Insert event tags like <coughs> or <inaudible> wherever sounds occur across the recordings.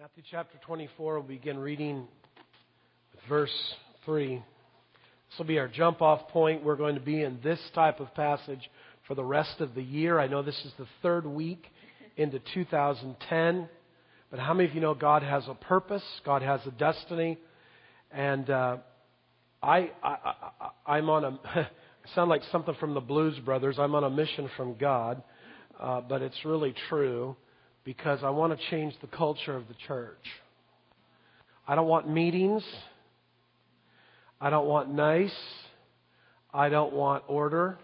Matthew chapter 24, we'll begin reading verse 3. This will be our jump off point. We're going to be in this type of passage for the rest of the year. I know this is the third week into 2010, but how many of you know God has a purpose? God has a destiny. And uh, I, I, I, am on a, <laughs> sound like something from the Blues Brothers. I'm on a mission from God, uh, but it's really true because I want to change the culture of the church. I don't want meetings. I don't want nice. I don't want order.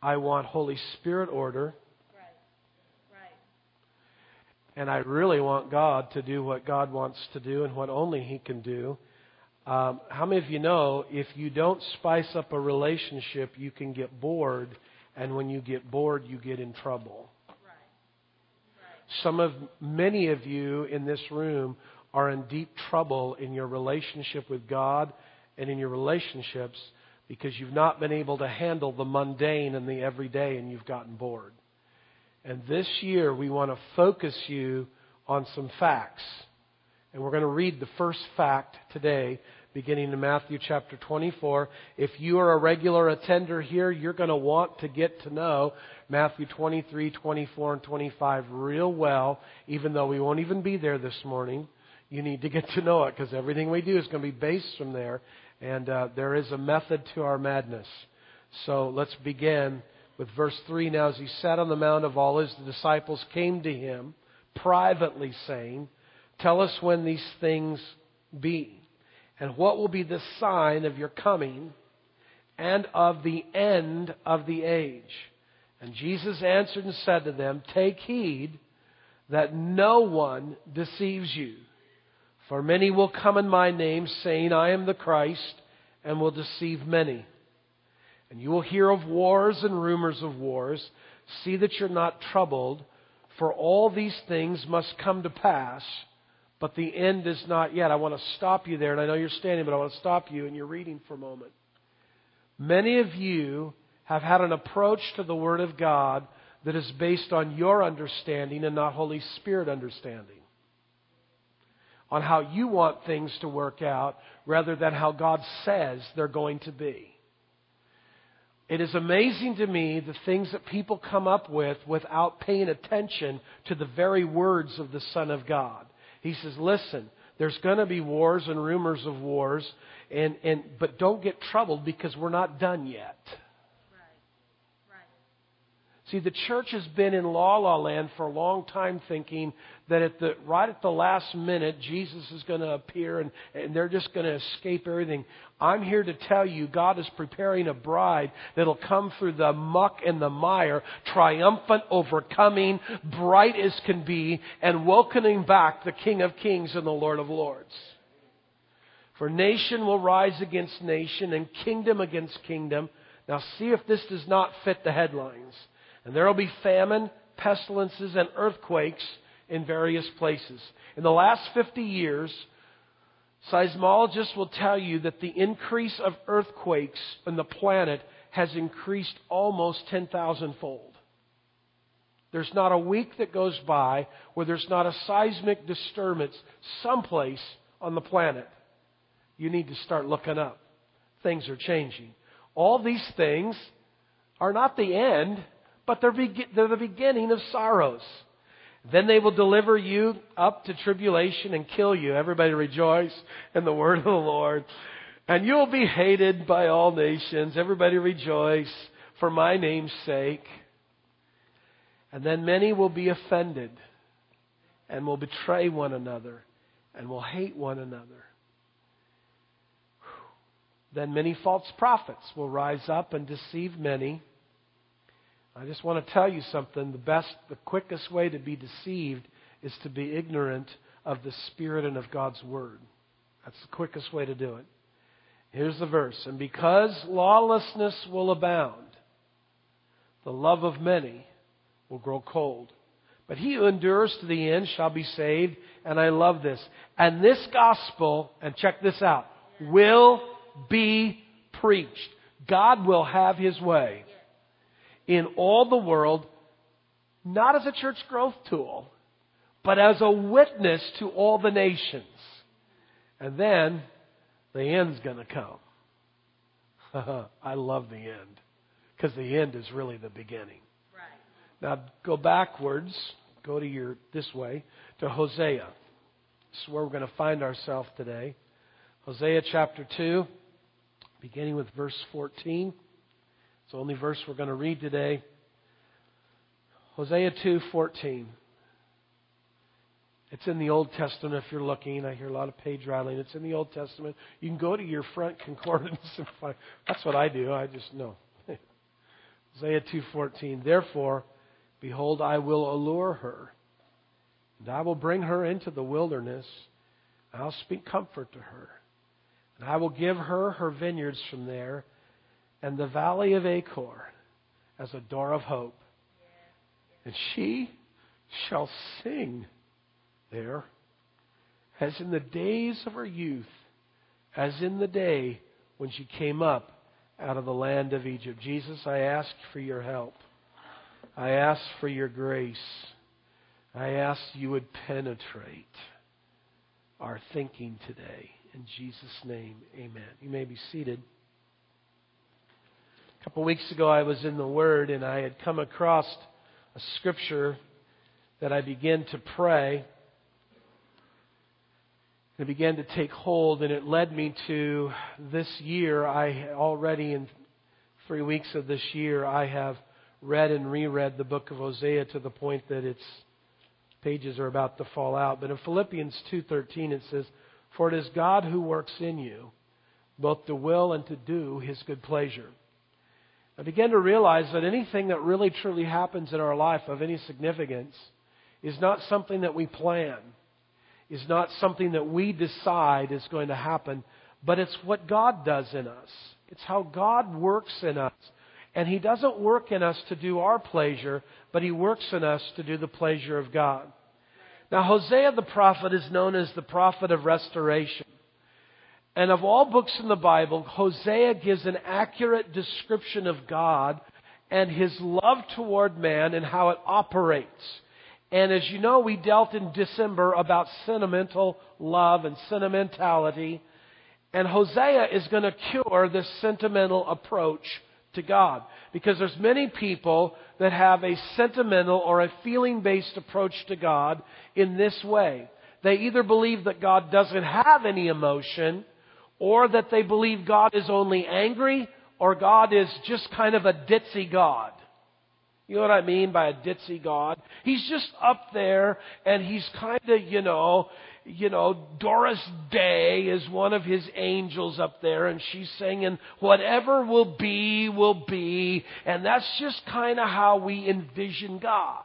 I want Holy Spirit order. Right. Right. And I really want God to do what God wants to do and what only He can do. Um, how many of you know if you don't spice up a relationship, you can get bored, and when you get bored, you get in trouble? Some of, many of you in this room are in deep trouble in your relationship with God and in your relationships because you've not been able to handle the mundane and the everyday and you've gotten bored. And this year we want to focus you on some facts. And we're going to read the first fact today beginning in Matthew chapter 24. If you are a regular attender here, you're going to want to get to know Matthew 23, 24, and 25 real well, even though we won't even be there this morning. You need to get to know it because everything we do is going to be based from there. And uh, there is a method to our madness. So let's begin with verse 3. Now, as he sat on the Mount of Olives, the disciples came to him privately, saying, Tell us when these things be. And what will be the sign of your coming and of the end of the age? And Jesus answered and said to them, Take heed that no one deceives you. For many will come in my name, saying, I am the Christ, and will deceive many. And you will hear of wars and rumors of wars. See that you're not troubled, for all these things must come to pass but the end is not yet. I want to stop you there, and I know you're standing, but I want to stop you and you're reading for a moment. Many of you have had an approach to the Word of God that is based on your understanding and not Holy Spirit understanding. On how you want things to work out rather than how God says they're going to be. It is amazing to me the things that people come up with without paying attention to the very words of the Son of God. He says, listen, there's going to be wars and rumors of wars, and, and, but don't get troubled because we're not done yet. See, the church has been in la la land for a long time thinking that at the, right at the last minute, Jesus is going to appear and, and they're just going to escape everything. I'm here to tell you God is preparing a bride that'll come through the muck and the mire, triumphant, overcoming, bright as can be, and welcoming back the King of Kings and the Lord of Lords. For nation will rise against nation and kingdom against kingdom. Now see if this does not fit the headlines. And there will be famine, pestilences, and earthquakes in various places. In the last 50 years, seismologists will tell you that the increase of earthquakes on the planet has increased almost 10,000 fold. There's not a week that goes by where there's not a seismic disturbance someplace on the planet. You need to start looking up. Things are changing. All these things are not the end, but they're, be- they're the beginning of sorrows. Then they will deliver you up to tribulation and kill you. Everybody rejoice in the word of the Lord. And you will be hated by all nations. Everybody rejoice for my name's sake. And then many will be offended and will betray one another and will hate one another. Then many false prophets will rise up and deceive many. I just want to tell you something. The best, the quickest way to be deceived is to be ignorant of the Spirit and of God's Word. That's the quickest way to do it. Here's the verse. And because lawlessness will abound, the love of many will grow cold. But he who endures to the end shall be saved. And I love this. And this gospel, and check this out, will be preached. God will have his way in all the world, not as a church growth tool, but as a witness to all the nations. And then the end's going to come. <laughs> I love the end because the end is really the beginning. Right. Now go backwards, go to your this way to Hosea. This is where we're going to find ourselves today. Hosea chapter 2, beginning with verse 14. The only verse we're going to read today. Hosea 2:14. It's in the Old Testament if you're looking. I hear a lot of page rattling. It's in the Old Testament. You can go to your front concordance and <laughs> find. That's what I do. I just know. <laughs> Hosea 2:14. Therefore, behold, I will allure her, and I will bring her into the wilderness. I'll speak comfort to her, and I will give her her vineyards from there, and the valley of Achor as a door of hope, and she shall sing there, as in the days of her youth, as in the day when she came up out of the land of Egypt. Jesus, I ask for your help. I ask for your grace. I ask you would penetrate our thinking today. In Jesus' name, amen. You may be seated. A couple of weeks ago, I was in the Word and I had come across a scripture that I began to pray it began to take hold, and it led me to this year. I already, in three weeks of this year, I have read and reread the book of Hosea to the point that its pages are about to fall out. But in Philippians 2:13 it says, "For it is God who works in you, both to will and to do His good pleasure." I began to realize that anything that really truly happens in our life of any significance is not something that we plan is not something that we decide is going to happen, but it's what God does in us. It's how God works in us. And He doesn't work in us to do our pleasure, but He works in us to do the pleasure of God. Now, Hosea the prophet is known as the prophet of restoration. And of all books in the Bible, Hosea gives an accurate description of God and His love toward man and how it operates. And as you know, we dealt in December about sentimental love and sentimentality. And Hosea is going to cure this sentimental approach to God. Because there's many people that have a sentimental or a feeling based approach to God in this way. They either believe that God doesn't have any emotion, or that they believe God is only angry, or God is just kind of a ditzy God. You know what I mean by a ditzy God? He's just up there and he's kind of, you know, you know, Doris Day is one of his angels up there and she's singing, whatever will be, will be. And that's just kind of how we envision God.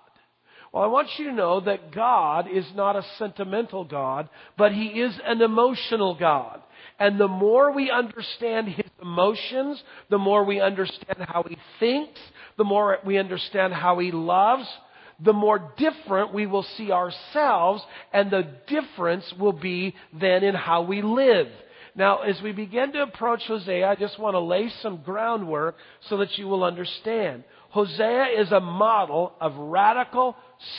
Well, I want you to know that God is not a sentimental God, but He is an emotional God. And the more we understand His emotions, the more we understand how He thinks, the more we understand how He loves, the more different we will see ourselves, and the difference will be then in how we live. Now, as we begin to approach Hosea, I just want to lay some groundwork so that you will understand. Hosea is a model of radical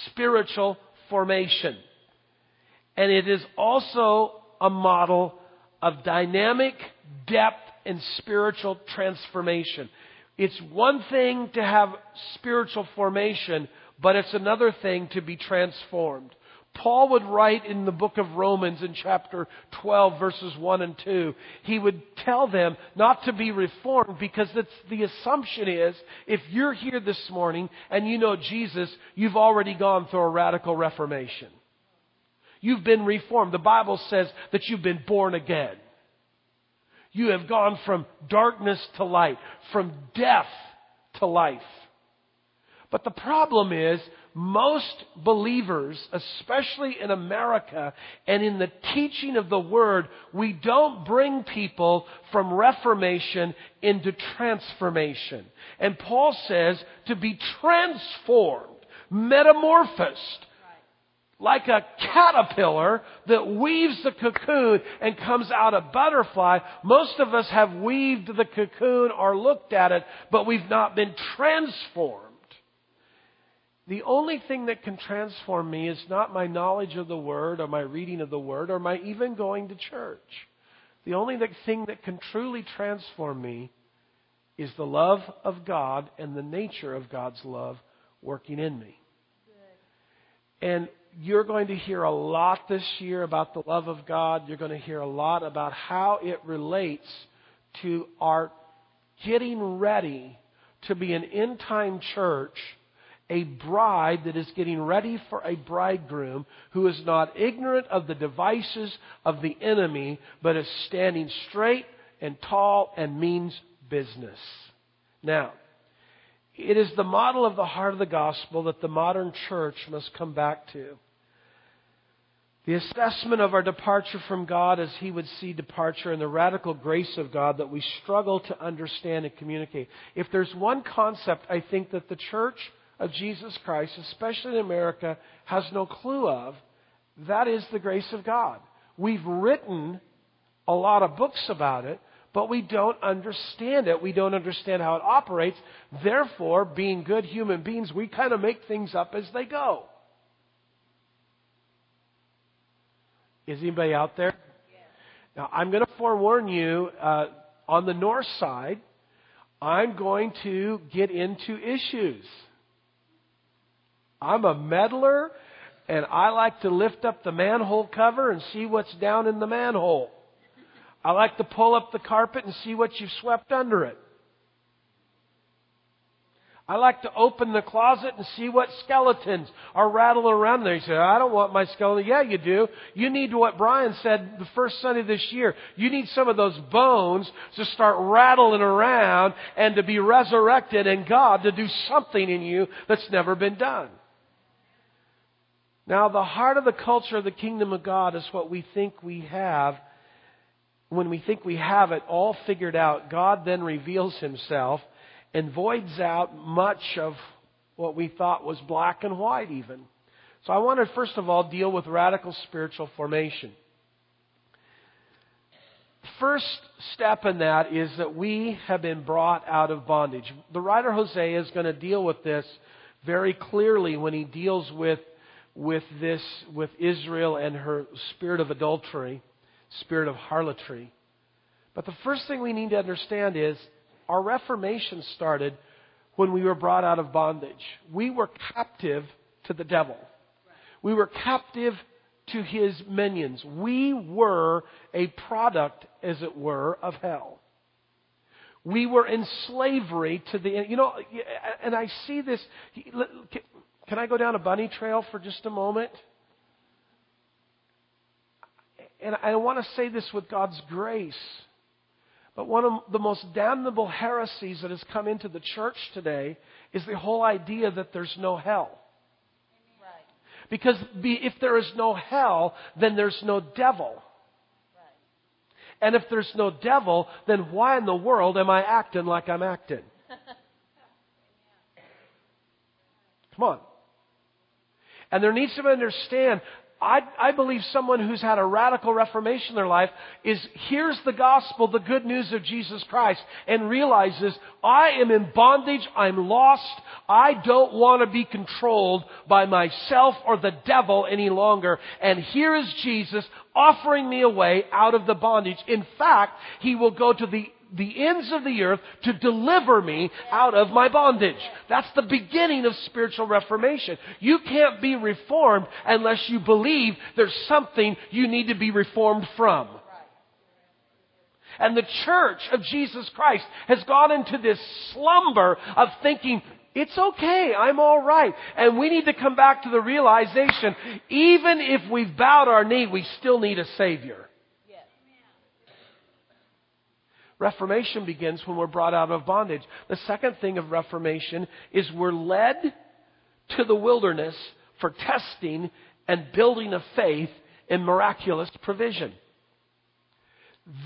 spiritual formation. And it is also a model of dynamic depth and spiritual transformation. It's one thing to have spiritual formation, but it's another thing to be transformed. Paul would write in the book of Romans in chapter 12 verses 1 and 2, he would tell them not to be reformed because the assumption is if you're here this morning and you know Jesus, you've already gone through a radical reformation. You've been reformed. The Bible says that you've been born again. You have gone from darkness to light, from death to life. But the problem is, most believers, especially in America and in the teaching of the Word, we don't bring people from reformation into transformation. And Paul says to be transformed, metamorphosed, like a caterpillar that weaves the cocoon and comes out a butterfly. Most of us have weaved the cocoon or looked at it, but we've not been transformed. the only thing that can transform me is not my knowledge of the Word or my reading of the Word or my even going to church. The only thing that can truly transform me is the love of God and the nature of God's love working in me. And you're going to hear a lot this year about the love of God. You're going to hear a lot about how it relates to our getting ready to be an end time church, a bride that is getting ready for a bridegroom who is not ignorant of the devices of the enemy, but is standing straight and tall and means business. Now, it is the model of the heart of the gospel that the modern church must come back to. The assessment of our departure from God as He would see departure and the radical grace of God that we struggle to understand and communicate. If there's one concept I think that the church of Jesus Christ, especially in America, has no clue of, that is the grace of God. We've written a lot of books about it, but we don't understand it. We don't understand how it operates. Therefore, being good human beings, we kind of make things up as they go. Is anybody out there? Now, I'm going to forewarn you uh, on the north side, I'm going to get into issues. I'm a meddler, and I like to lift up the manhole cover and see what's down in the manhole. I like to pull up the carpet and see what you've swept under it. I like to open the closet and see what skeletons are rattling around there. You say, I don't want my skeleton. Yeah, you do. You need what Brian said the first Sunday this year. You need some of those bones to start rattling around and to be resurrected and God to do something in you that's never been done. Now, the heart of the culture of the kingdom of God is what we think we have when we think we have it all figured out, God then reveals himself and voids out much of what we thought was black and white, even. So I want to first of all deal with radical spiritual formation. First step in that is that we have been brought out of bondage. The writer Hosea is going to deal with this very clearly when he deals with, with this, with Israel and her spirit of adultery spirit of harlotry. But the first thing we need to understand is our Reformation started when we were brought out of bondage. We were captive to the devil. We were captive to his minions. We were a product, as it were, of hell. We were in slavery to the, you know, and I see this. Can I go down a bunny trail for just a moment? and I want to say this with God's grace, but one of the most damnable heresies that has come into the church today is the whole idea that there's no hell. Because if there is no hell, then there's no devil. And if there's no devil, then why in the world am I acting like I'm acting? <laughs> Come on. And there needs to be understand I, I, believe someone who's had a radical reformation in their life is hears the gospel, the good news of Jesus Christ, and realizes I am in bondage, I'm lost, I don't want to be controlled by myself or the devil any longer. And here is Jesus offering me a way out of the bondage. In fact, He will go to the the ends of the earth to deliver me out of my bondage. That's the beginning of spiritual reformation. You can't be reformed unless you believe there's something you need to be reformed from. And the church of Jesus Christ has gone into this slumber of thinking, it's okay, I'm alright. And we need to come back to the realization, even if we've bowed our knee, we still need a Savior. Reformation begins when we're brought out of bondage. The second thing of Reformation is we're led to the wilderness for testing and building of faith in miraculous provision.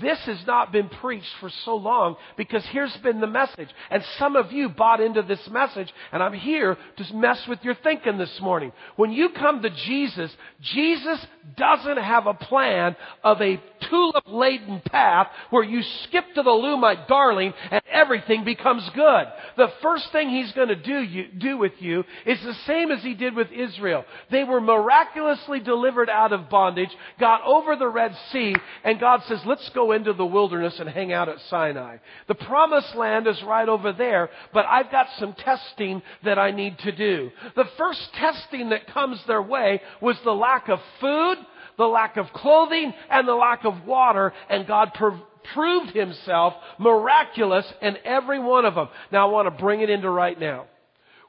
This has not been preached for so long because here's been the message. And some of you bought into this message, and I'm here to mess with your thinking this morning. When you come to Jesus, Jesus doesn't have a plan of a tulip laden path where you skip to the loo, my darling, and everything becomes good. The first thing he's going to do, you, do with you is the same as he did with Israel. They were miraculously delivered out of bondage, got over the Red Sea, and God says, let's go into the wilderness and hang out at Sinai. The promised land is right over there, but I've got some testing that I need to do. The first testing that comes their way was the lack of food, the lack of clothing, and the lack of water, and God proved himself miraculous in every one of them. Now I want to bring it into right now.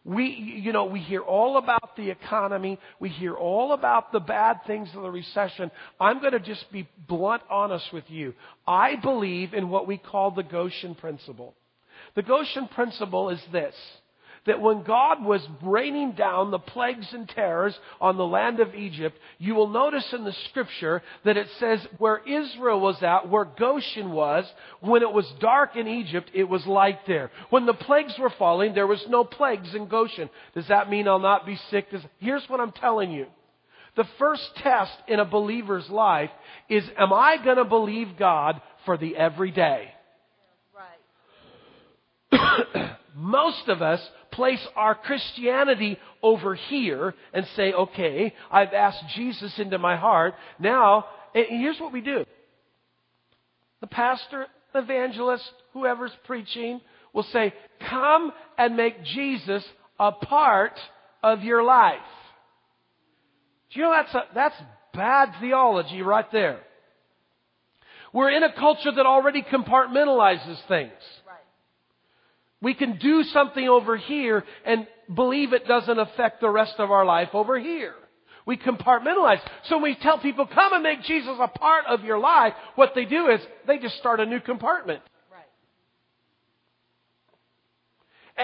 We, you know, we hear all about the economy. We hear all about the bad things of the recession. I'm going to just be blunt honest with you. I believe in what we call the Goshen principle. The Goshen principle is this that when God was raining down the plagues and terrors on the land of Egypt, you will notice in the scripture that it says where Israel was at, where Goshen was, when it was dark in Egypt, it was light there. When the plagues were falling, there was no plagues in Goshen. Does that mean I'll not be sick? Here's what I'm telling you. The first test in a believer's life is, am I going to believe God for the everyday? Right. <coughs> Most of us place our Christianity over here and say, okay, I've asked Jesus into my heart. Now, here's what we do. The pastor, the evangelist, whoever's preaching will say, come and make Jesus a part of your life. Do you know that's, a, that's bad theology right there. We're in a culture that already compartmentalizes things. We can do something over here and believe it doesn't affect the rest of our life over here. We compartmentalize. So when we tell people, come and make Jesus a part of your life, what they do is they just start a new compartment. Right.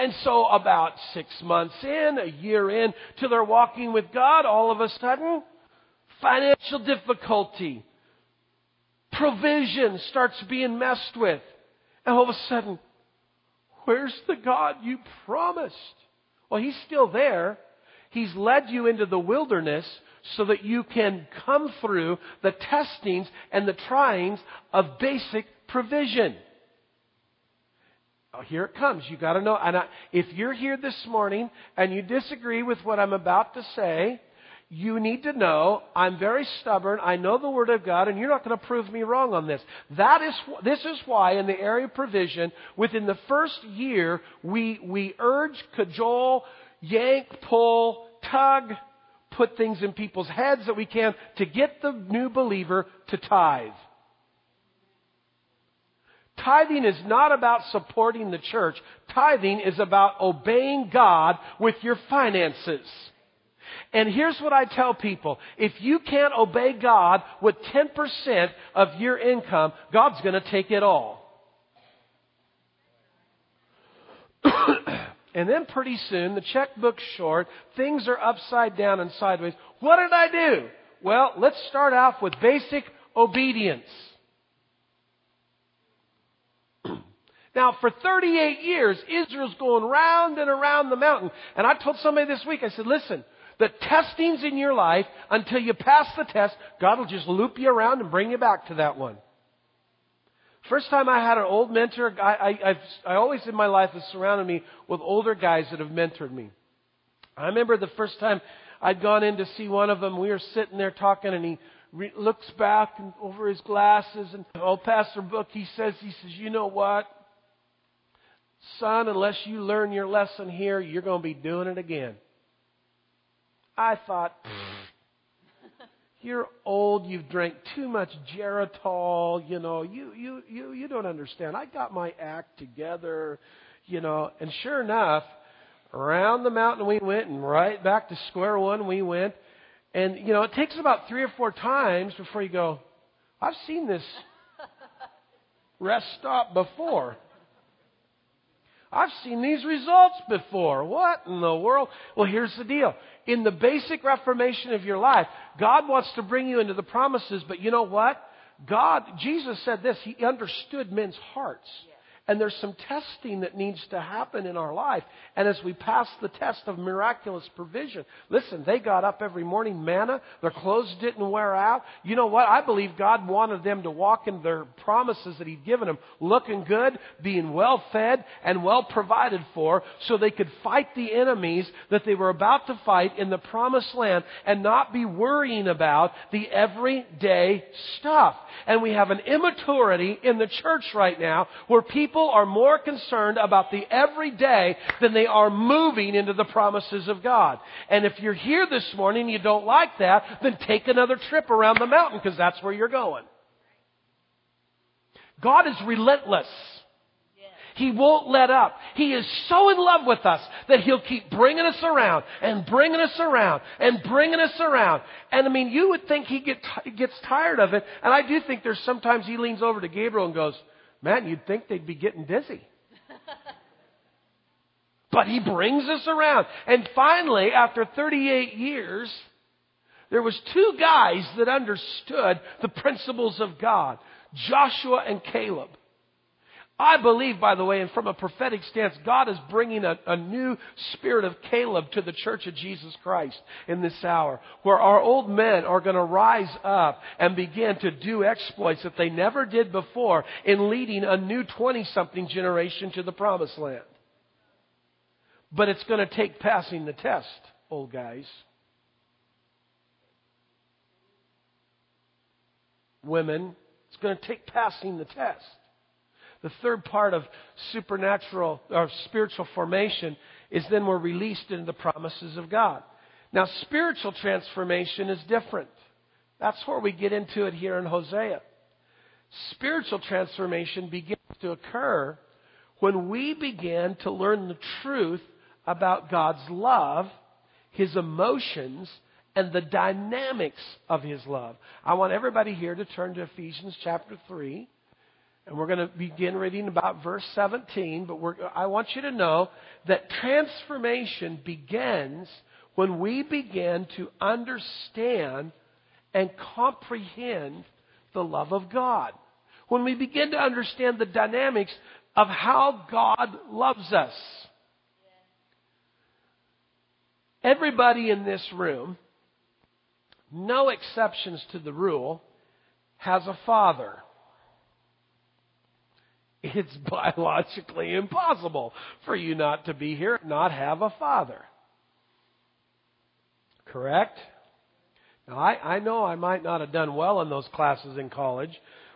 And so about six months in, a year in, to their walking with God, all of a sudden, financial difficulty, provision starts being messed with. And all of a sudden, Where's the God you promised? Well, He's still there. He's led you into the wilderness so that you can come through the testings and the tryings of basic provision. Oh, here it comes. You got to know. And I, if you're here this morning and you disagree with what I'm about to say, you need to know I'm very stubborn. I know the Word of God, and you're not going to prove me wrong on this. That is, this is why in the area of provision, within the first year, we, we urge, cajole, yank, pull, tug, put things in people's heads that we can to get the new believer to tithe. Tithing is not about supporting the church. Tithing is about obeying God with your finances. And here's what I tell people. If you can't obey God with 10% of your income, God's going to take it all. <coughs> and then pretty soon, the checkbook's short, things are upside down and sideways. What did I do? Well, let's start off with basic obedience. <coughs> Now, for 38 years, Israel's going round and around the mountain. And I told somebody this week, I said, listen, the testings in your life, until you pass the test, God will just loop you around and bring you back to that one. First time I had an old mentor, I, I, I've, I always in my life have surrounded me with older guys that have mentored me. I remember the first time I'd gone in to see one of them. We were sitting there talking, and he re- looks back and over his glasses, and oh, Pastor Book, he says, he says, you know what, son, unless you learn your lesson here, you're going to be doing it again. I thought, you're old, you've drank too much Geritol, you know, you, you, you, you don't understand. I got my act together, you know, and sure enough, around the mountain we went and right back to square one we went. And, you know, it takes about three or four times before you go, I've seen this rest stop before. I've seen these results before. What in the world? Well, here's the deal in the basic reformation of your life, God wants to bring you into the promises, but you know what? God, Jesus said this, He understood men's hearts. And there's some testing that needs to happen in our life. And as we pass the test of miraculous provision, listen, they got up every morning, manna, their clothes didn't wear out. You know what? I believe God wanted them to walk in their promises that He'd given them, looking good, being well fed, and well provided for, so they could fight the enemies that they were about to fight in the promised land and not be worrying about the everyday stuff. And we have an immaturity in the church right now where people people are more concerned about the everyday than they are moving into the promises of God. And if you're here this morning and you don't like that, then take another trip around the mountain because that's where you're going. God is relentless. He won't let up. He is so in love with us that He'll keep bringing us around and bringing us around and bringing us around. And I mean, you would think He get, gets tired of it. And I do think there's sometimes He leans over to Gabriel and goes, Man, you'd think they'd be getting dizzy. but he brings us around. And finally, after 38 years, there was two guys that understood the principles of God. Joshua and Caleb. I believe, by the way, and from a prophetic stance, God is bringing a, a, new spirit of Caleb to the church of Jesus Christ in this hour, where our old men are going to rise up and begin to do exploits that they never did before in leading a new 20 something generation to the promised land. But it's going to take passing the test, old guys. Women, it's going to take passing the test. The third part of supernatural or spiritual formation is then we're released into the promises of God. Now, spiritual transformation is different. That's where we get into it here in Hosea. Spiritual transformation begins to occur when we begin to learn the truth about God's love, His emotions, and the dynamics of His love. I want everybody here to turn to Ephesians chapter 3. And we're going to begin reading about verse 17, but I want you to know that transformation begins when we begin to understand and comprehend the love of God. When we begin to understand the dynamics of how God loves us. Everybody in this room, no exceptions to the rule, has a father it's <laughs> biologically impossible for you not to be here, not have a father. Correct? Now, I, I know I might not have done well in those classes in college.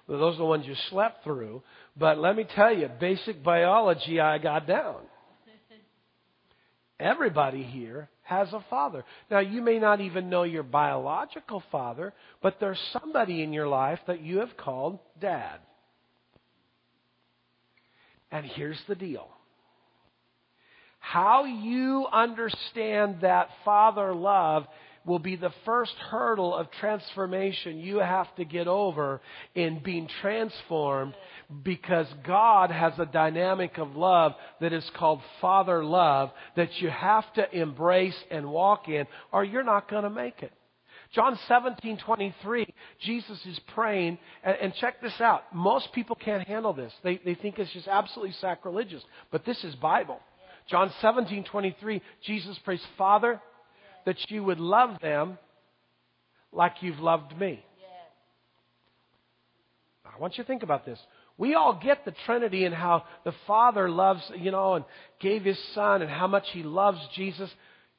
Those are the ones you slept through. But let me tell you, basic biology I got down. <laughs> Everybody here has a father. Now, you may not even know your biological father, but there's somebody in your life that you have called dad. And here's the deal how you understand that Father love will be the first hurdle of transformation you have to get over in being transformed because God has a dynamic of love that is called Father love that you have to embrace and walk in or you're not going to make it. John 17, 23, Jesus is praying, and, and, check this out. Most people can't handle this. They, they think it's just absolutely sacrilegious. But this is Bible. John 17, 23, Jesus prays, Father, that you would love them like you've loved me. I want you to think about this. We all get the Trinity and how the Father loves, you know, and gave His Son and how much He loves Jesus.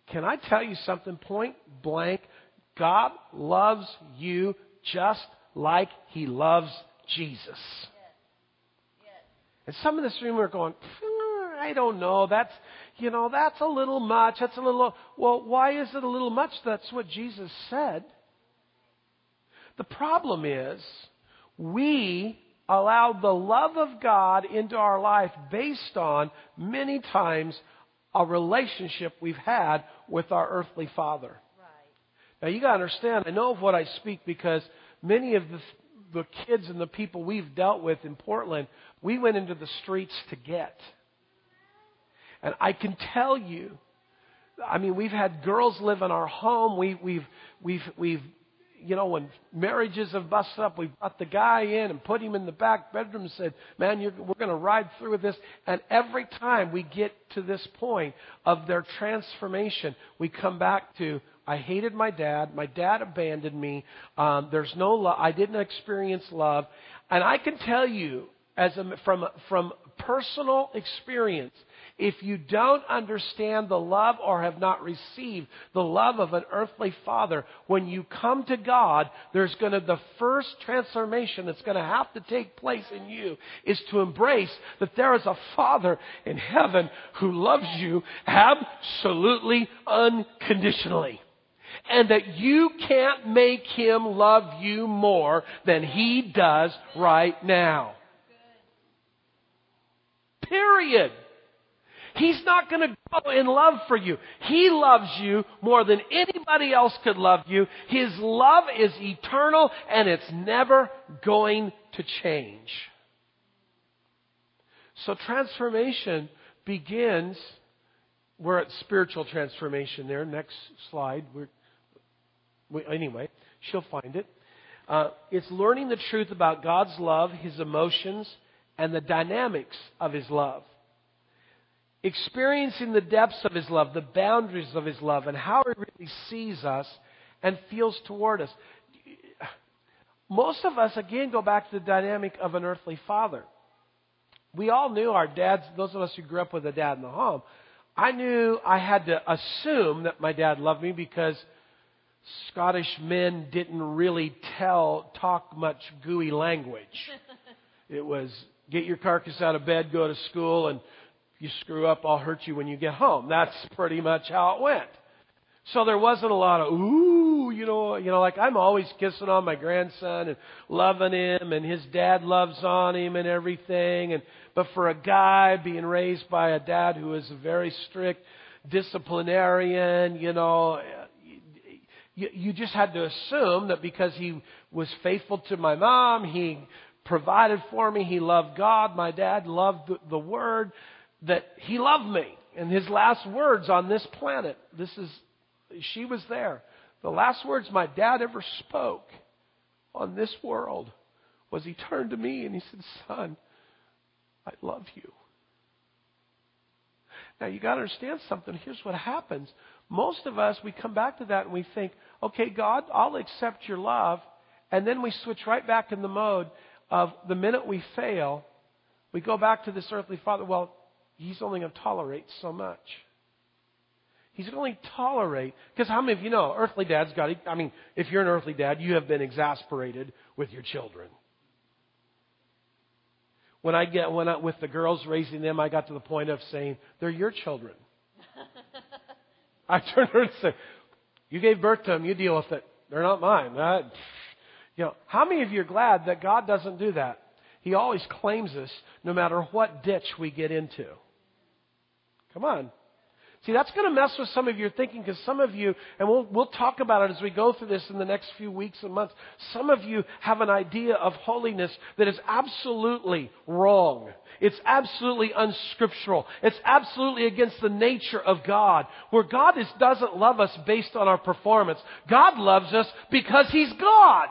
Can I tell you something point blank? God loves you just like He loves Jesus. And some of this room are going, hmm, I don't know. That's, you know, that's a little much. That's a little. Well, why is it a little much? That's what Jesus said. The problem is, we allow the love of God into our life based on many times a relationship we've had with our earthly father. Now you got to understand, I know of what I speak because many of the, the kids and the people we've dealt with in Portland, we went into the streets to get. And I can tell you, I mean, we've had girls live in our home. We, we've, we've, we've, you know, when marriages have busted up, we brought the guy in and put him in the back bedroom and said, man, we're going to ride through with this. And every time we get to this point of their transformation, we come back to, I hated my dad. My dad abandoned me. Um, there's no love. I didn't experience love. And I can tell you, as a, from, from personal experience, if you don't understand the love or have not received the love of an earthly father, when you come to God, there's going to, the first transformation that's going to have to take place in you is to embrace that there is a father in heaven who loves you absolutely unconditionally and that you can't make him love you more than he does right now. Period. He's not going to go in love for you. He loves you more than anybody else could love you. His love is eternal and it's never going to change. So transformation begins, we're at spiritual transformation there. Next slide. We're, we, anyway, she'll find it. Uh, it's learning the truth about God's love, His emotions, and the dynamics of His love experiencing the depths of His love, the boundaries of His love, and how He really sees us and feels toward us. Most of us, again, go back to the dynamic of an earthly father. We all knew our dads, those of us who grew up with a dad in the home, I knew I had to assume that my dad loved me because Scottish men didn't really tell, talk much gooey language. <laughs> it was get your carcass out of bed, go to school, and if you screw up, I'll hurt you when you get home. That's pretty much how it went. So there wasn't a lot of ooh, you know, you know, like I'm always kissing on my grandson and loving him, and his dad loves on him and everything. And but for a guy being raised by a dad who is a very strict disciplinarian, you know, you, you just had to assume that because he was faithful to my mom, he provided for me, he loved God, my dad loved the, the Word that he loved me. And his last words on this planet, this is, she was there. The last words my dad ever spoke on this world was he turned to me and he said, Son, I love you. Now you gotta understand something. Here's what happens. Most of us, we come back to that and we think, okay, God, I'll accept your love. And then we switch right back in the mode of the minute we fail, we go back to this earthly father. Well, He's only going to tolerate so much. He's going to tolerate, because how many of you know, earthly dads got, I mean, if you're an earthly dad, you have been exasperated with your children. When I get, when I, with the girls raising them, I got to the point of saying, they're your children. <laughs> I turned around and said, you gave birth to them, you deal with it. They're not mine. You know, how many of you are glad that God doesn't do that? He always claims us no matter what ditch we get into. Come on. See, that's going to mess with some of your thinking because some of you, and we'll, we'll talk about it as we go through this in the next few weeks and months, some of you have an idea of holiness that is absolutely wrong. It's absolutely unscriptural. It's absolutely against the nature of God, where God is, doesn't love us based on our performance. God loves us because He's God.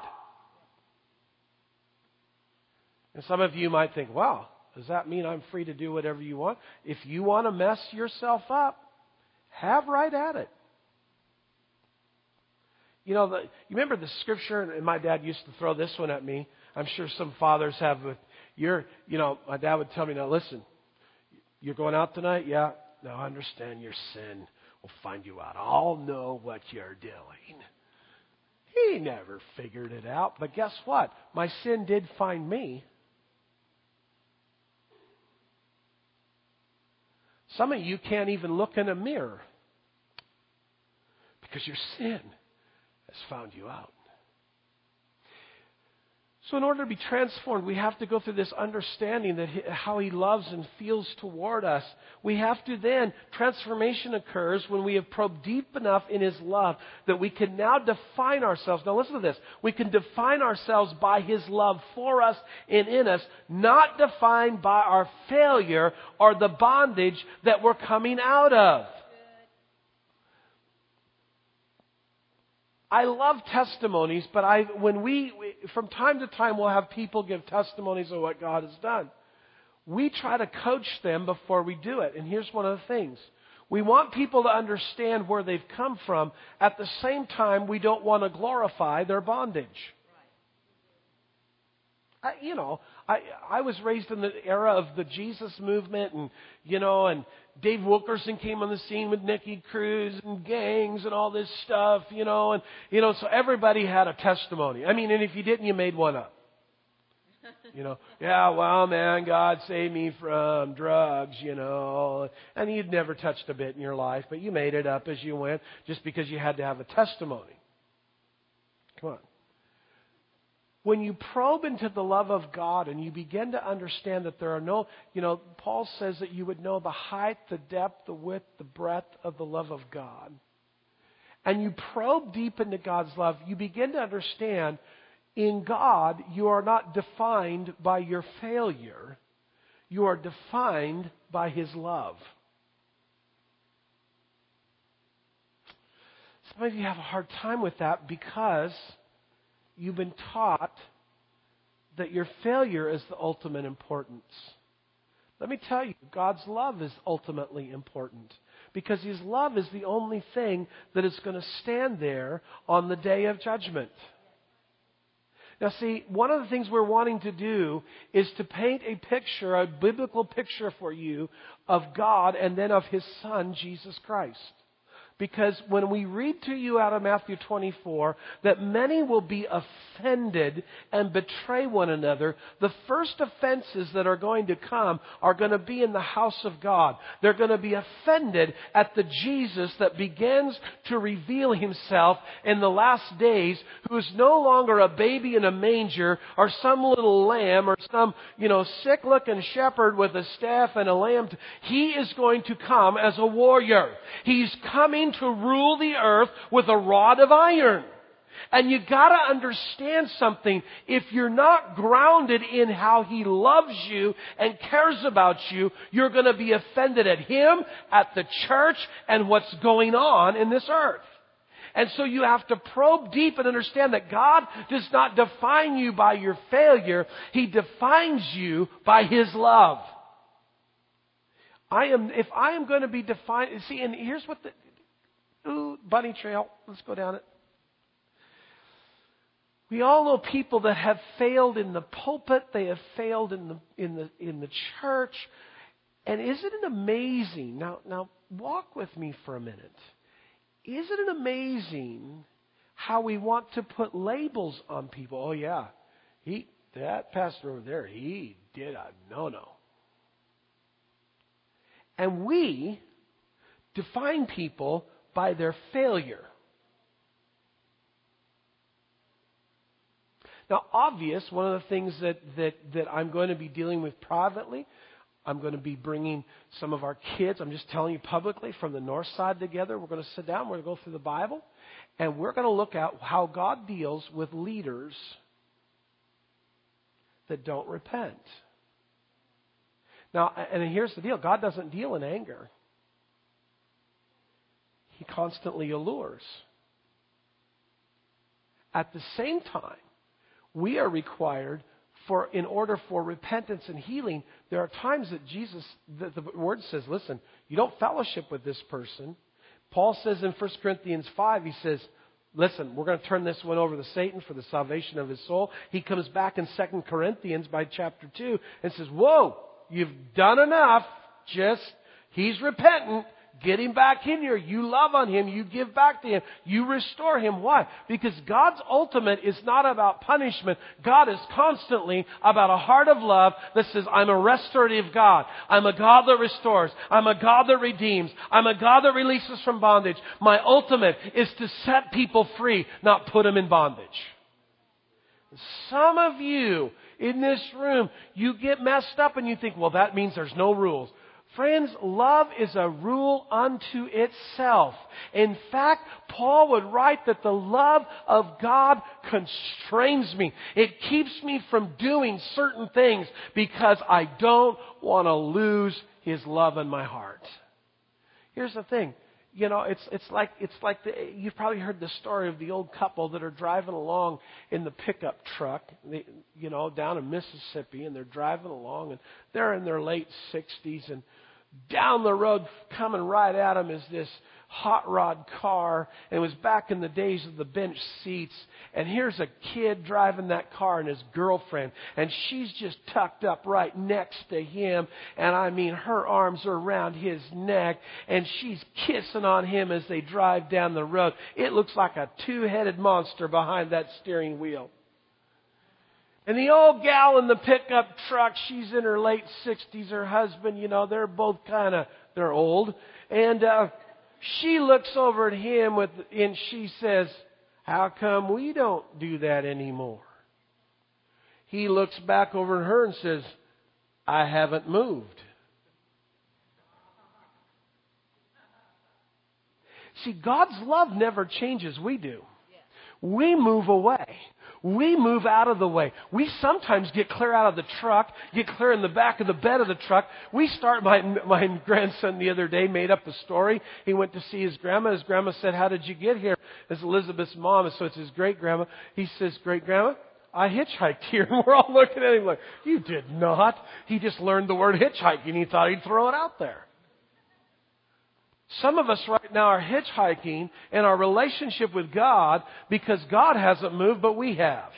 And some of you might think, wow, does that mean I'm free to do whatever you want? If you want to mess yourself up, have right at it. You know, the, you remember the scripture, and my dad used to throw this one at me. I'm sure some fathers have. With your, you know, my dad would tell me, "Now listen, you're going out tonight, yeah. Now understand your sin will find you out. I'll know what you're doing." He never figured it out, but guess what? My sin did find me. Some of you can't even look in a mirror because your sin has found you out. So, in order to be transformed, we have to go through this understanding that he, how He loves and feels toward us. We have to then, transformation occurs when we have probed deep enough in His love that we can now define ourselves. Now, listen to this. We can define ourselves by His love for us and in us, not defined by our failure or the bondage that we're coming out of. I love testimonies, but I, when we, from time to time, we'll have people give testimonies of what God has done. We try to coach them before we do it. And here's one of the things. We want people to understand where they've come from. At the same time, we don't want to glorify their bondage. I, you know, I I was raised in the era of the Jesus movement, and you know, and Dave Wilkerson came on the scene with Nicky Cruz and gangs and all this stuff, you know, and you know, so everybody had a testimony. I mean, and if you didn't, you made one up. You know, <laughs> yeah, well, man, God saved me from drugs, you know, and you'd never touched a bit in your life, but you made it up as you went just because you had to have a testimony. Come on when you probe into the love of God and you begin to understand that there are no, you know, Paul says that you would know the height, the depth, the width, the breadth of the love of God. And you probe deep into God's love, you begin to understand in God, you are not defined by your failure. You are defined by His love. Some of you have a hard time with that because you've been taught that your failure is the ultimate importance. Let me tell you, God's love is ultimately important because His love is the only thing that is going to stand there on the day of judgment. Now, see, one of the things we're wanting to do is to paint a picture, a biblical picture for you of God and then of His Son, Jesus Christ. Because when we read to you out of Matthew 24 that many will be offended and betray one another, the first offenses that are going to come are going to be in the house of God. They're going to be offended at the Jesus that begins to reveal himself in the last days, who is no longer a baby in a manger or some little lamb or some, you know, sick looking shepherd with a staff and a lamb. He is going to come as a warrior. He's coming to rule the earth with a rod of iron. And you gotta understand something. If you're not grounded in how He loves you and cares about you, you're gonna be offended at Him, at the church, and what's going on in this earth. And so you have to probe deep and understand that God does not define you by your failure. He defines you by His love. I am, if I am going to be defined, see, and here's what the, Ooh, bunny trail. Let's go down it. We all know people that have failed in the pulpit, they have failed in the in the in the church. And isn't it amazing? Now now walk with me for a minute. Isn't it amazing how we want to put labels on people? Oh yeah. He that pastor over there, he did a no no. And we define people by their failure. Now, obvious, one of the things that, that, that I'm going to be dealing with privately, I'm going to be bringing some of our kids, I'm just telling you publicly, from the north side together. We're going to sit down, we're going to go through the Bible, and we're going to look at how God deals with leaders that don't repent. Now, and here's the deal God doesn't deal in anger he constantly allures. At the same time, we are required for in order for repentance and healing, there are times that Jesus that the word says, listen, you don't fellowship with this person. Paul says in 1 Corinthians 5, he says, listen, we're going to turn this one over to Satan for the salvation of his soul. He comes back in 2 Corinthians by chapter 2 and says, whoa, you've done enough. Just, he's repentant. Get him back in here. You love on him. You give back to him. You restore him. Why? Because God's ultimate is not about punishment. God is constantly about a heart of love that says, I'm a restorative God. I'm a God that restores. I'm a God that redeems. I'm a God that releases from bondage. My ultimate is to set people free, not put them in bondage. Some of you in this room, you get messed up and you think, well, that means there's no rules. Friends, love is a rule unto itself. In fact, Paul would write that the love of God constrains me. It keeps me from doing certain things because I don't want to lose His love in my heart. Here's the thing. you know, it's it's like it's like the, you've probably heard the story of the old couple that are driving along in the pickup truck, you know, down in Mississippi, and they're driving along, and they're in their late sixties, and down the road, coming right at them, is this hot rod car. And it was back in the days of the bench seats. And here's a kid driving that car and his girlfriend. And she's just tucked up right next to him. And I mean, her arms are around his neck. And she's kissing on him as they drive down the road. It looks like a two headed monster behind that steering wheel. And the old gal in the pickup truck, she's in her late 60s. Her husband, you know, they're both kind of, they're old. And, uh, she looks over at him with, and she says, How come we don't do that anymore? He looks back over at her and says, I haven't moved. See, God's love never changes. We do. We move away. We move out of the way. We sometimes get clear out of the truck, get clear in the back of the bed of the truck. We start, my, my grandson the other day made up a story. He went to see his grandma. His grandma said, how did you get here? It's Elizabeth's mom, so it's his great grandma. He says, great grandma, I hitchhiked here. <laughs> And we're all looking at him like, you did not. He just learned the word hitchhike and he thought he'd throw it out there. Some of us right now are hitchhiking in our relationship with God because God hasn't moved, but we have.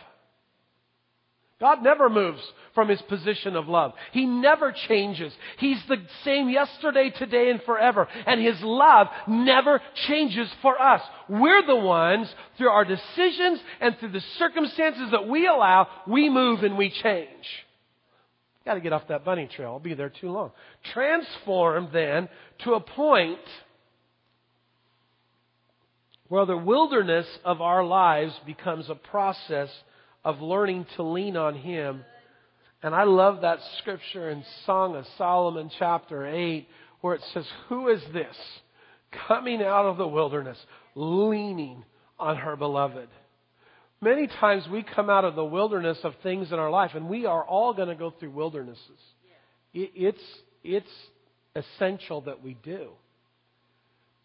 God never moves from his position of love. He never changes. He's the same yesterday, today, and forever. And his love never changes for us. We're the ones, through our decisions and through the circumstances that we allow, we move and we change. Got to get off that bunny trail. I'll be there too long. Transform then to a point where the wilderness of our lives becomes a process of learning to lean on Him. And I love that scripture in Song of Solomon chapter 8 where it says, Who is this coming out of the wilderness, leaning on her beloved? Many times we come out of the wilderness of things in our life, and we are all going to go through wildernesses. It's, it's essential that we do.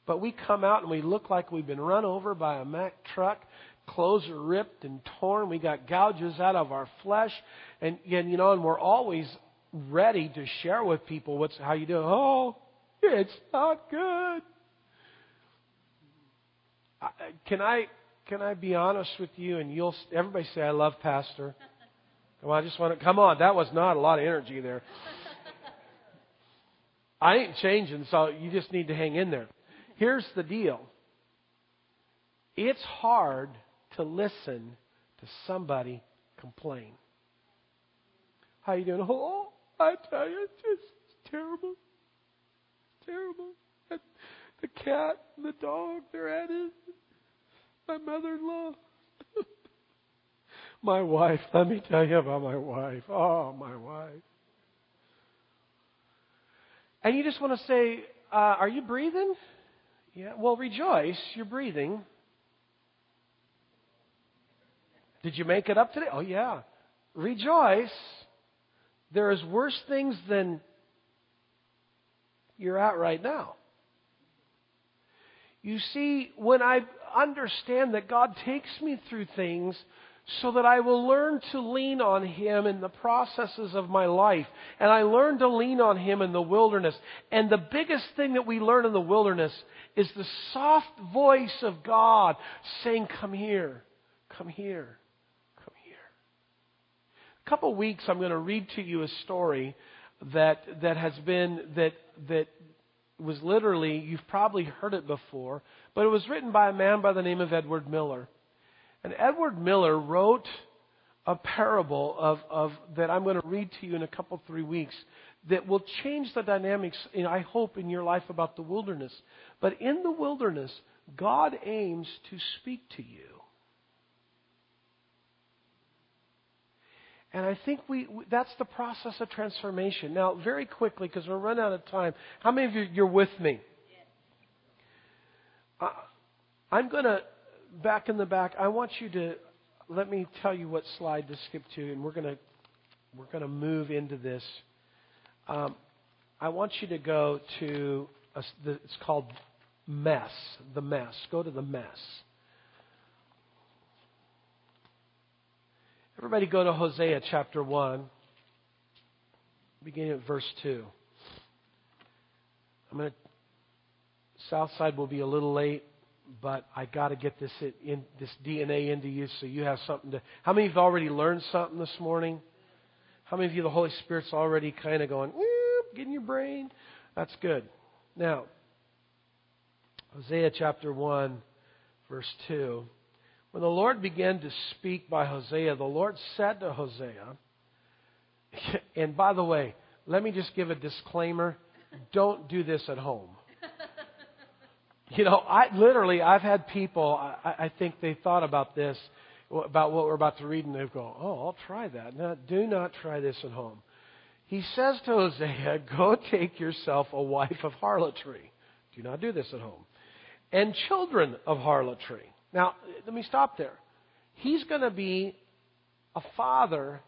But we come out and we look like we've been run over by a Mack truck. Clothes are ripped and torn. We got gouges out of our flesh. And, and you know, and we're always ready to share with people what's, how you doing. Oh, it's not good. I, Can I, can I be honest with you? And you'll, everybody say, I love Pastor. Well, I just want to, come on, that was not a lot of energy there. <laughs> I ain't changing, so you just need to hang in there. Here's the deal. It's hard to listen to somebody complain. How you doing? Oh, I tell you, it's just terrible. It's terrible. The cat and the dog, they're at it. My mother-in-law. <laughs> my wife. Let me tell you about my wife. Oh, my wife. And you just want to say, uh, are you breathing? Yeah, well, rejoice. You're breathing. Did you make it up today? Oh, yeah. Rejoice. There is worse things than you're at right now. You see, when I understand that God takes me through things so that I will learn to lean on Him in the processes of my life. And I learn to lean on Him in the wilderness. And the biggest thing that we learn in the wilderness is the soft voice of God saying, Come here, come here, come here. A couple of weeks, I'm going to read to you a story that, that has been, that, that was literally, you've probably heard it before, but it was written by a man by the name of Edward Miller. And Edward Miller wrote a parable of, of that I'm going to read to you in a couple, three weeks that will change the dynamics, in, I hope, in your life about the wilderness. But in the wilderness, God aims to speak to you. And I think we, that's the process of transformation. Now, very quickly, because we're running out of time, how many of you you're with me? I'm going to back in the back, I want you to let me tell you what slide to skip to, and we're going to we're to move into this. Um, I want you to go to a, it's called mess. The mess. Go to the mess. Everybody go to Hosea chapter 1, beginning at verse 2. I'm going to, Southside will be a little late, but I got to get this in, this DNA into you so you have something to. How many of you have already learned something this morning? How many of you the Holy Spirit's already kind of going, get in your brain? That's good. Now, Hosea chapter 1, verse 2. When the Lord began to speak by Hosea, the Lord said to Hosea, <laughs> and by the way, let me just give a disclaimer don't do this at home. <laughs> You know, I literally, I've had people, I, I think they thought about this, about what we're about to read, and they go, oh, I'll try that. No, do not try this at home. He says to Hosea, <laughs> go take yourself a wife of harlotry. Do not do this at home and children of harlotry. Now, let me stop there. He's going to be a father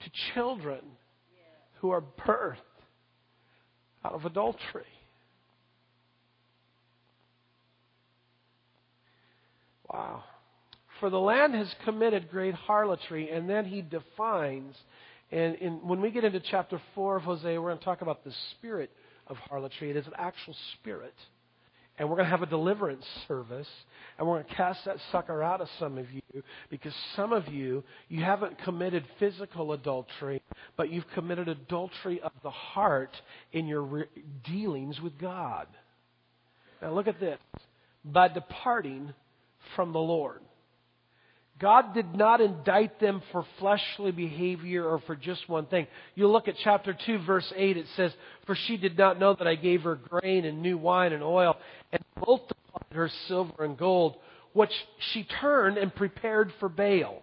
to children who are birthed out of adultery. Wow. For the land has committed great harlotry, and then he defines, and in, when we get into chapter 4 of Hosea, we're going to talk about the spirit of harlotry. It is an actual spirit and we're going to have a deliverance service, and we're going to cast that sucker out of some of you because some of you, you haven't committed physical adultery, but you've committed adultery of the heart in your re- dealings with God. Now look at this. By departing from the Lord. God did not indict them for fleshly behavior or for just one thing. You look at chapter 2, verse 8, it says, For she did not know that I gave her grain and new wine and oil and multiplied her silver and gold, which she turned and prepared for Baal.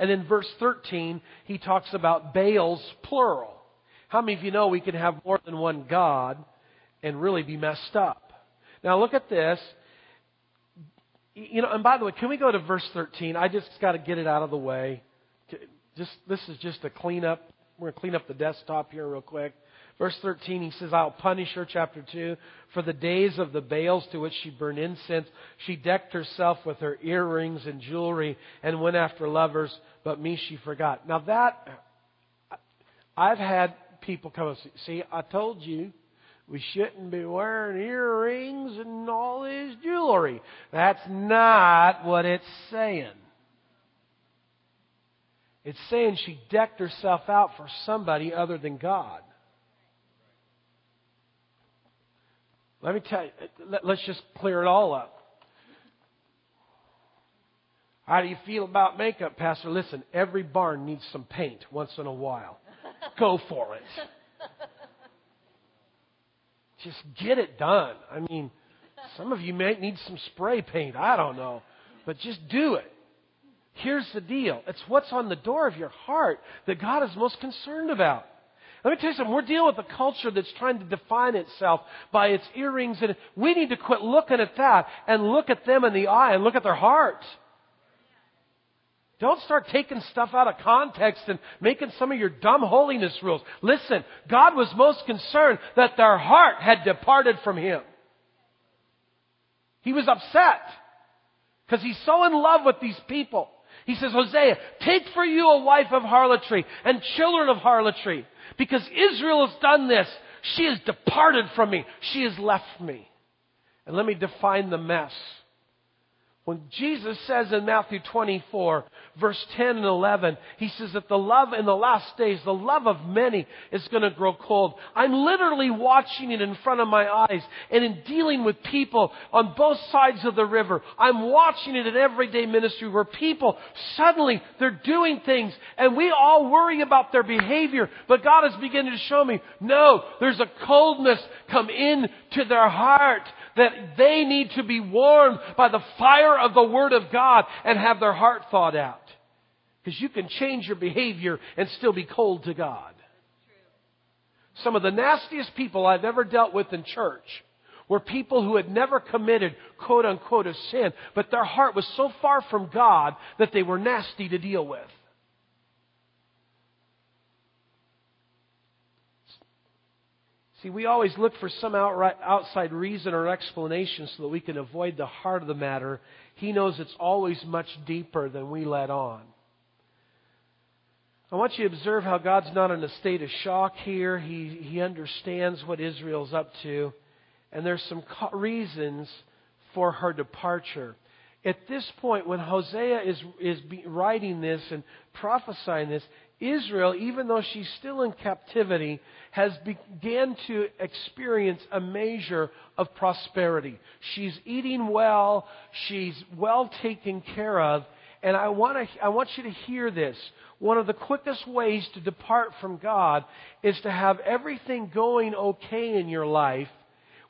And in verse 13, he talks about Baals, plural. How many of you know we can have more than one God and really be messed up? Now look at this. You know, and by the way, can we go to verse 13? I just got to get it out of the way. Just this is just a cleanup. We're going to clean up the desktop here real quick. Verse 13, he says, I'll punish her, chapter 2, for the days of the Baals to which she burned incense. She decked herself with her earrings and jewelry and went after lovers, but me she forgot. Now that, I've had people come and say, see, I told you we shouldn't be wearing earrings and all this jewelry. That's not what it's saying. It's saying she decked herself out for somebody other than God. Let me tell you, let's just clear it all up. How do you feel about makeup, Pastor? Listen, every barn needs some paint once in a while. Go for it. Just get it done. I mean, some of you may need some spray paint. I don't know. But just do it. Here's the deal. It's what's on the door of your heart that God is most concerned about. Let me tell you something. We're dealing with a culture that's trying to define itself by its earrings, and we need to quit looking at that and look at them in the eye and look at their heart. Don't start taking stuff out of context and making some of your dumb holiness rules. Listen, God was most concerned that their heart had departed from Him. He was upset because He's so in love with these people. He says, Hosea, take for you a wife of harlotry and children of harlotry because Israel has done this. She has departed from me. She has left me. And let me define the mess. When Jesus says in Matthew 24, verse 10 and 11, he says that the love in the last days, the love of many is going to grow cold. I'm literally watching it in front of my eyes and in dealing with people on both sides of the river. I'm watching it in everyday ministry where people suddenly they're doing things and we all worry about their behavior, but God is beginning to show me, no, there's a coldness come in to their heart that they need to be warmed by the fire of the Word of God and have their heart thawed out. Because you can change your behavior and still be cold to God. Some of the nastiest people I've ever dealt with in church were people who had never committed quote unquote a sin, but their heart was so far from God that they were nasty to deal with. See, we always look for some outright, outside reason or explanation so that we can avoid the heart of the matter. He knows it's always much deeper than we let on. I want you to observe how God's not in a state of shock here. He, he understands what Israel's up to, and there's some reasons for her departure. At this point, when Hosea is, is writing this and prophesying this, Israel, even though she's still in captivity, has began to experience a measure of prosperity. She's eating well, she's well taken care of, and I want, to, I want you to hear this. One of the quickest ways to depart from God is to have everything going okay in your life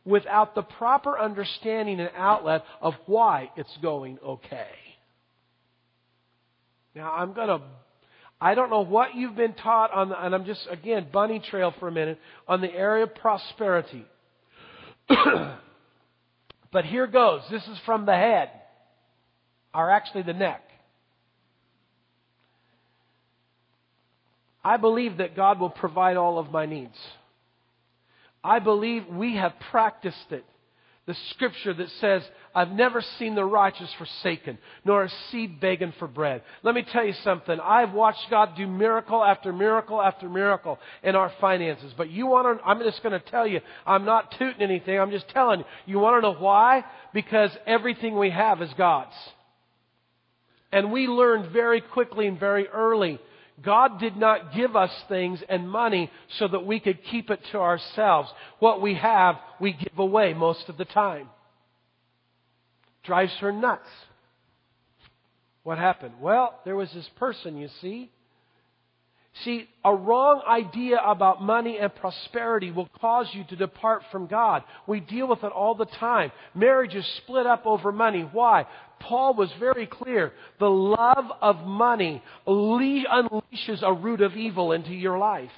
without the proper understanding and outlet of why it's going okay. Now, I'm going to I don't know what you've been taught on, the, and I'm just, again, bunny trail for a minute, on the area of prosperity. <clears throat> but here goes. This is from the head, or actually the neck. I believe that God will provide all of my needs. I believe we have practiced it. The scripture that says, I've never seen the righteous forsaken, nor a seed begging for bread. Let me tell you something. I've watched God do miracle after miracle after miracle in our finances. But you want to, I'm just going to tell you, I'm not tooting anything. I'm just telling you. You want to know why? Because everything we have is God's. And we learned very quickly and very early God did not give us things and money so that we could keep it to ourselves. What we have, we give away most of the time. Drives her nuts. What happened? Well, there was this person, you see, See, a wrong idea about money and prosperity will cause you to depart from God. We deal with it all the time. Marriages split up over money. Why? Paul was very clear. The love of money unleashes a root of evil into your life.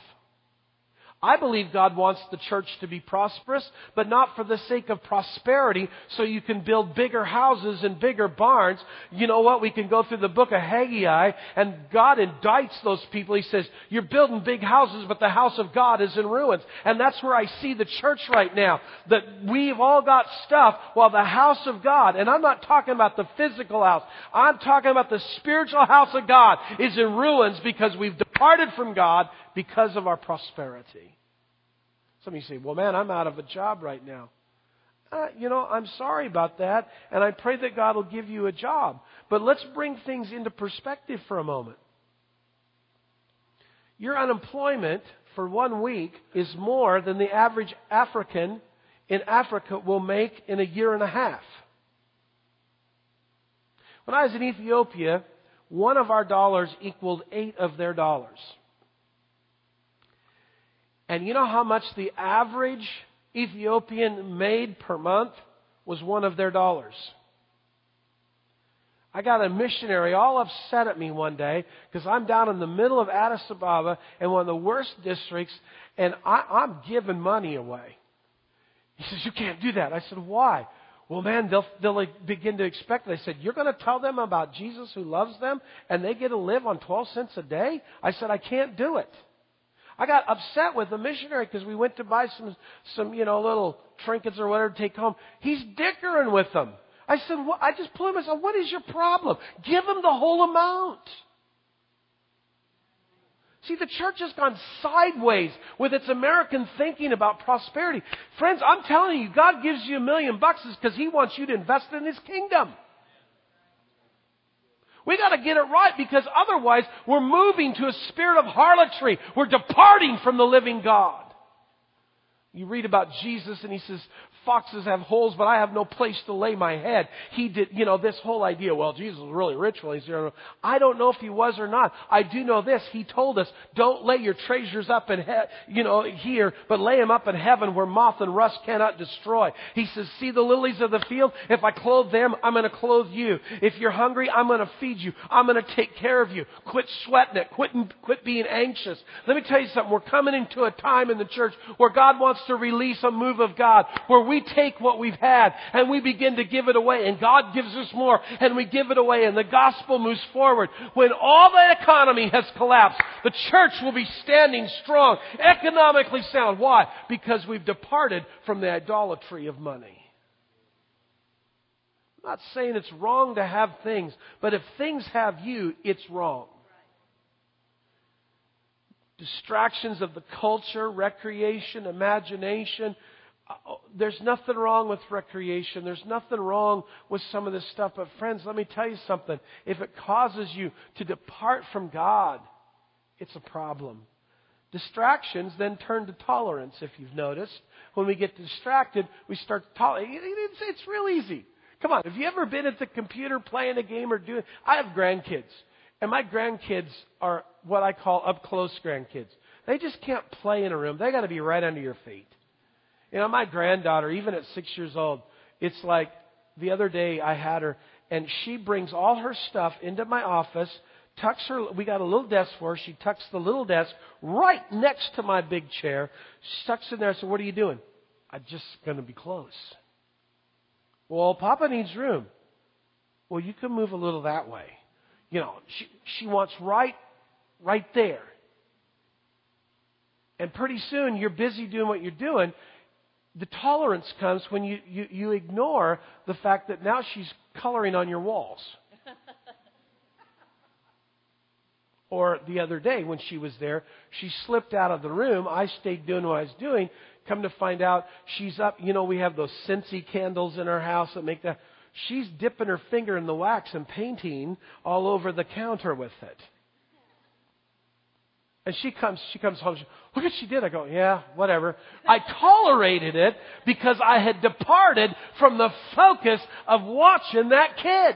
I believe God wants the church to be prosperous, but not for the sake of prosperity so you can build bigger houses and bigger barns. You know what? We can go through the book of Haggai and God indicts those people. He says, you're building big houses, but the house of God is in ruins. And that's where I see the church right now. That we've all got stuff while the house of God, and I'm not talking about the physical house, I'm talking about the spiritual house of God is in ruins because we've departed from God because of our prosperity. Some of you say, well, man, I'm out of a job right now. Uh, you know, I'm sorry about that, and I pray that God will give you a job. But let's bring things into perspective for a moment. Your unemployment for one week is more than the average African in Africa will make in a year and a half. When I was in Ethiopia, one of our dollars equaled eight of their dollars. And you know how much the average Ethiopian made per month was one of their dollars. I got a missionary all upset at me one day because I'm down in the middle of Addis Ababa in one of the worst districts, and I, I'm giving money away. He says, You can't do that. I said, Why? Well, man, they'll, they'll begin to expect it. I said, You're going to tell them about Jesus who loves them and they get to live on 12 cents a day? I said, I can't do it. I got upset with the missionary because we went to buy some, some, you know, little trinkets or whatever to take home. He's dickering with them. I said, well, I just pulled him. Said, what is your problem? Give him the whole amount. See, the church has gone sideways with its American thinking about prosperity. Friends, I'm telling you, God gives you a million bucks because He wants you to invest in His kingdom. We got to get it right because otherwise we're moving to a spirit of harlotry. We're departing from the living God. You read about Jesus and he says, foxes have holes, but I have no place to lay my head. He did, you know, this whole idea, well, Jesus was really rich while he's here. I don't know if he was or not. I do know this. He told us, don't lay your treasures up in, he- you know, here, but lay them up in heaven where moth and rust cannot destroy. He says, see the lilies of the field? If I clothe them, I'm going to clothe you. If you're hungry, I'm going to feed you. I'm going to take care of you. Quit sweating it. Quit, quit being anxious. Let me tell you something. We're coming into a time in the church where God wants to release a move of God, where we we take what we've had and we begin to give it away and God gives us more and we give it away and the gospel moves forward. When all the economy has collapsed, the church will be standing strong, economically sound. Why? Because we've departed from the idolatry of money. I'm not saying it's wrong to have things, but if things have you, it's wrong distractions of the culture, recreation, imagination. Uh, there's nothing wrong with recreation. There's nothing wrong with some of this stuff. But friends, let me tell you something. If it causes you to depart from God, it's a problem. Distractions then turn to tolerance, if you've noticed. When we get distracted, we start to tolerate. It's, it's real easy. Come on, have you ever been at the computer playing a game or doing? I have grandkids. And my grandkids are what I call up close grandkids. They just can't play in a room. They got to be right under your feet. You know, my granddaughter, even at six years old, it's like the other day I had her, and she brings all her stuff into my office, tucks her. We got a little desk for her. She tucks the little desk right next to my big chair. She tucks in there. I said, "What are you doing?" I'm just going to be close. Well, Papa needs room. Well, you can move a little that way. You know, she, she wants right, right there. And pretty soon you're busy doing what you're doing. The tolerance comes when you, you, you ignore the fact that now she's coloring on your walls. <laughs> or the other day when she was there, she slipped out of the room. I stayed doing what I was doing. Come to find out, she's up. You know, we have those Scentsy candles in our house that make that she's dipping her finger in the wax and painting all over the counter with it. And she comes, she comes home. She, Look what she did. I go, yeah, whatever. I tolerated it because I had departed from the focus of watching that kid.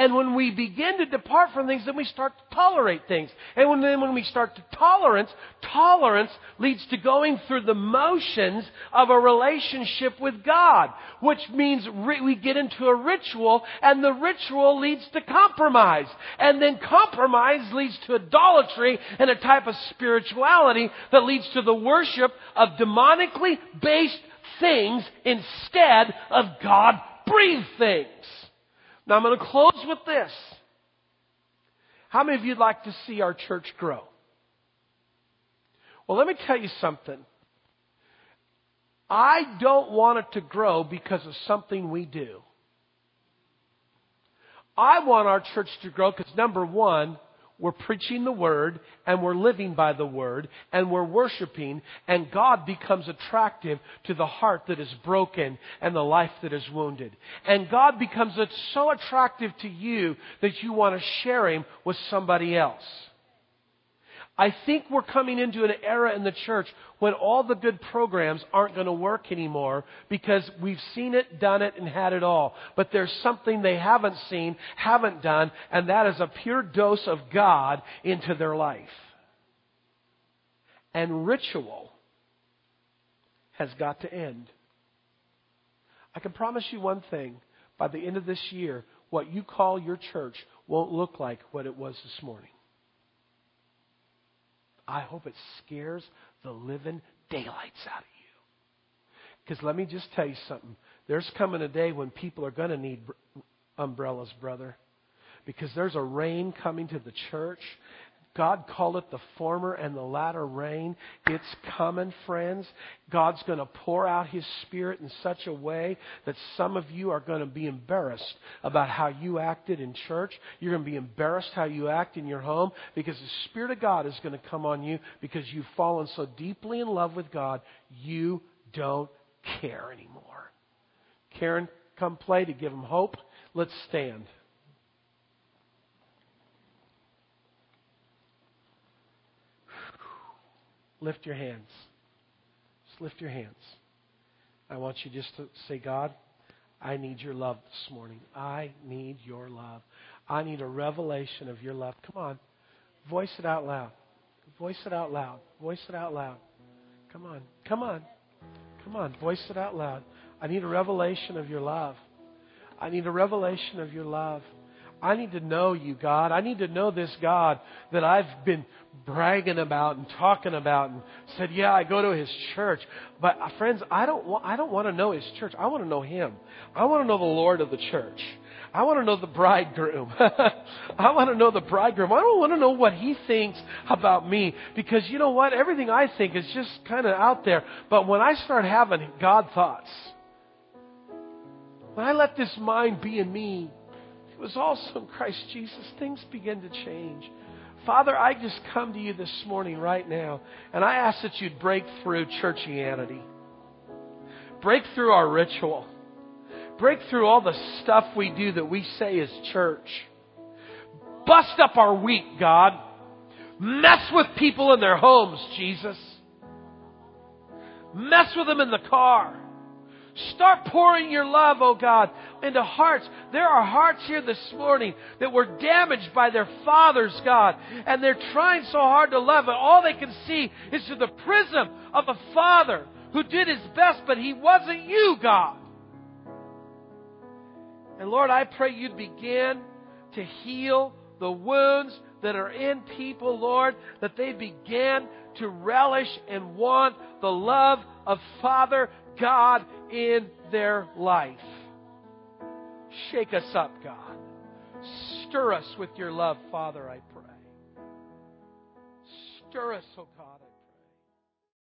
And when we begin to depart from things, then we start to tolerate things. And when, then when we start to tolerance, tolerance leads to going through the motions of a relationship with God, which means we get into a ritual, and the ritual leads to compromise. And then compromise leads to idolatry and a type of spirituality that leads to the worship of demonically based things instead of God breathed things. Now I'm going to close with this. How many of you'd like to see our church grow? Well, let me tell you something. I don't want it to grow because of something we do. I want our church to grow because number one, we're preaching the Word and we're living by the Word and we're worshiping and God becomes attractive to the heart that is broken and the life that is wounded. And God becomes so attractive to you that you want to share Him with somebody else. I think we're coming into an era in the church when all the good programs aren't going to work anymore because we've seen it, done it, and had it all. But there's something they haven't seen, haven't done, and that is a pure dose of God into their life. And ritual has got to end. I can promise you one thing. By the end of this year, what you call your church won't look like what it was this morning. I hope it scares the living daylights out of you. Because let me just tell you something. There's coming a day when people are going to need umbrellas, brother. Because there's a rain coming to the church, God called it the former and the latter rain. It's coming, friends. God's going to pour out His Spirit in such a way that some of you are going to be embarrassed about how you acted in church. You're going to be embarrassed how you act in your home because the Spirit of God is going to come on you because you've fallen so deeply in love with God, you don't care anymore. Karen, come play to give them hope. Let's stand. Lift your hands. Just lift your hands. I want you just to say, God, I need your love this morning. I need your love. I need a revelation of your love. Come on. Voice it out loud. Voice it out loud. Voice it out loud. Come on. Come on. Come on. Voice it out loud. I need a revelation of your love. I need a revelation of your love. I need to know you, God. I need to know this God that I've been bragging about and talking about and said, "Yeah, I go to his church." But uh, friends, I don't want I don't want to know his church. I want to know him. I want to know the Lord of the church. I want to know the bridegroom. <laughs> I want to know the bridegroom. I don't want to know what he thinks about me because you know what? Everything I think is just kind of out there. But when I start having God thoughts, when I let this mind be in me, it was also in Christ Jesus, things begin to change. Father, I just come to you this morning right now, and I ask that you'd break through churchianity, break through our ritual, break through all the stuff we do that we say is church. Bust up our week, God. Mess with people in their homes, Jesus. Mess with them in the car. Start pouring your love, oh God, into hearts. There are hearts here this morning that were damaged by their fathers, God, and they're trying so hard to love, and all they can see is through the prism of a father who did his best, but he wasn't you, God. And Lord, I pray you'd begin to heal the wounds that are in people, Lord, that they begin to relish and want the love of Father God in their life. Shake us up, God. Stir us with your love, Father, I pray. Stir us, oh God.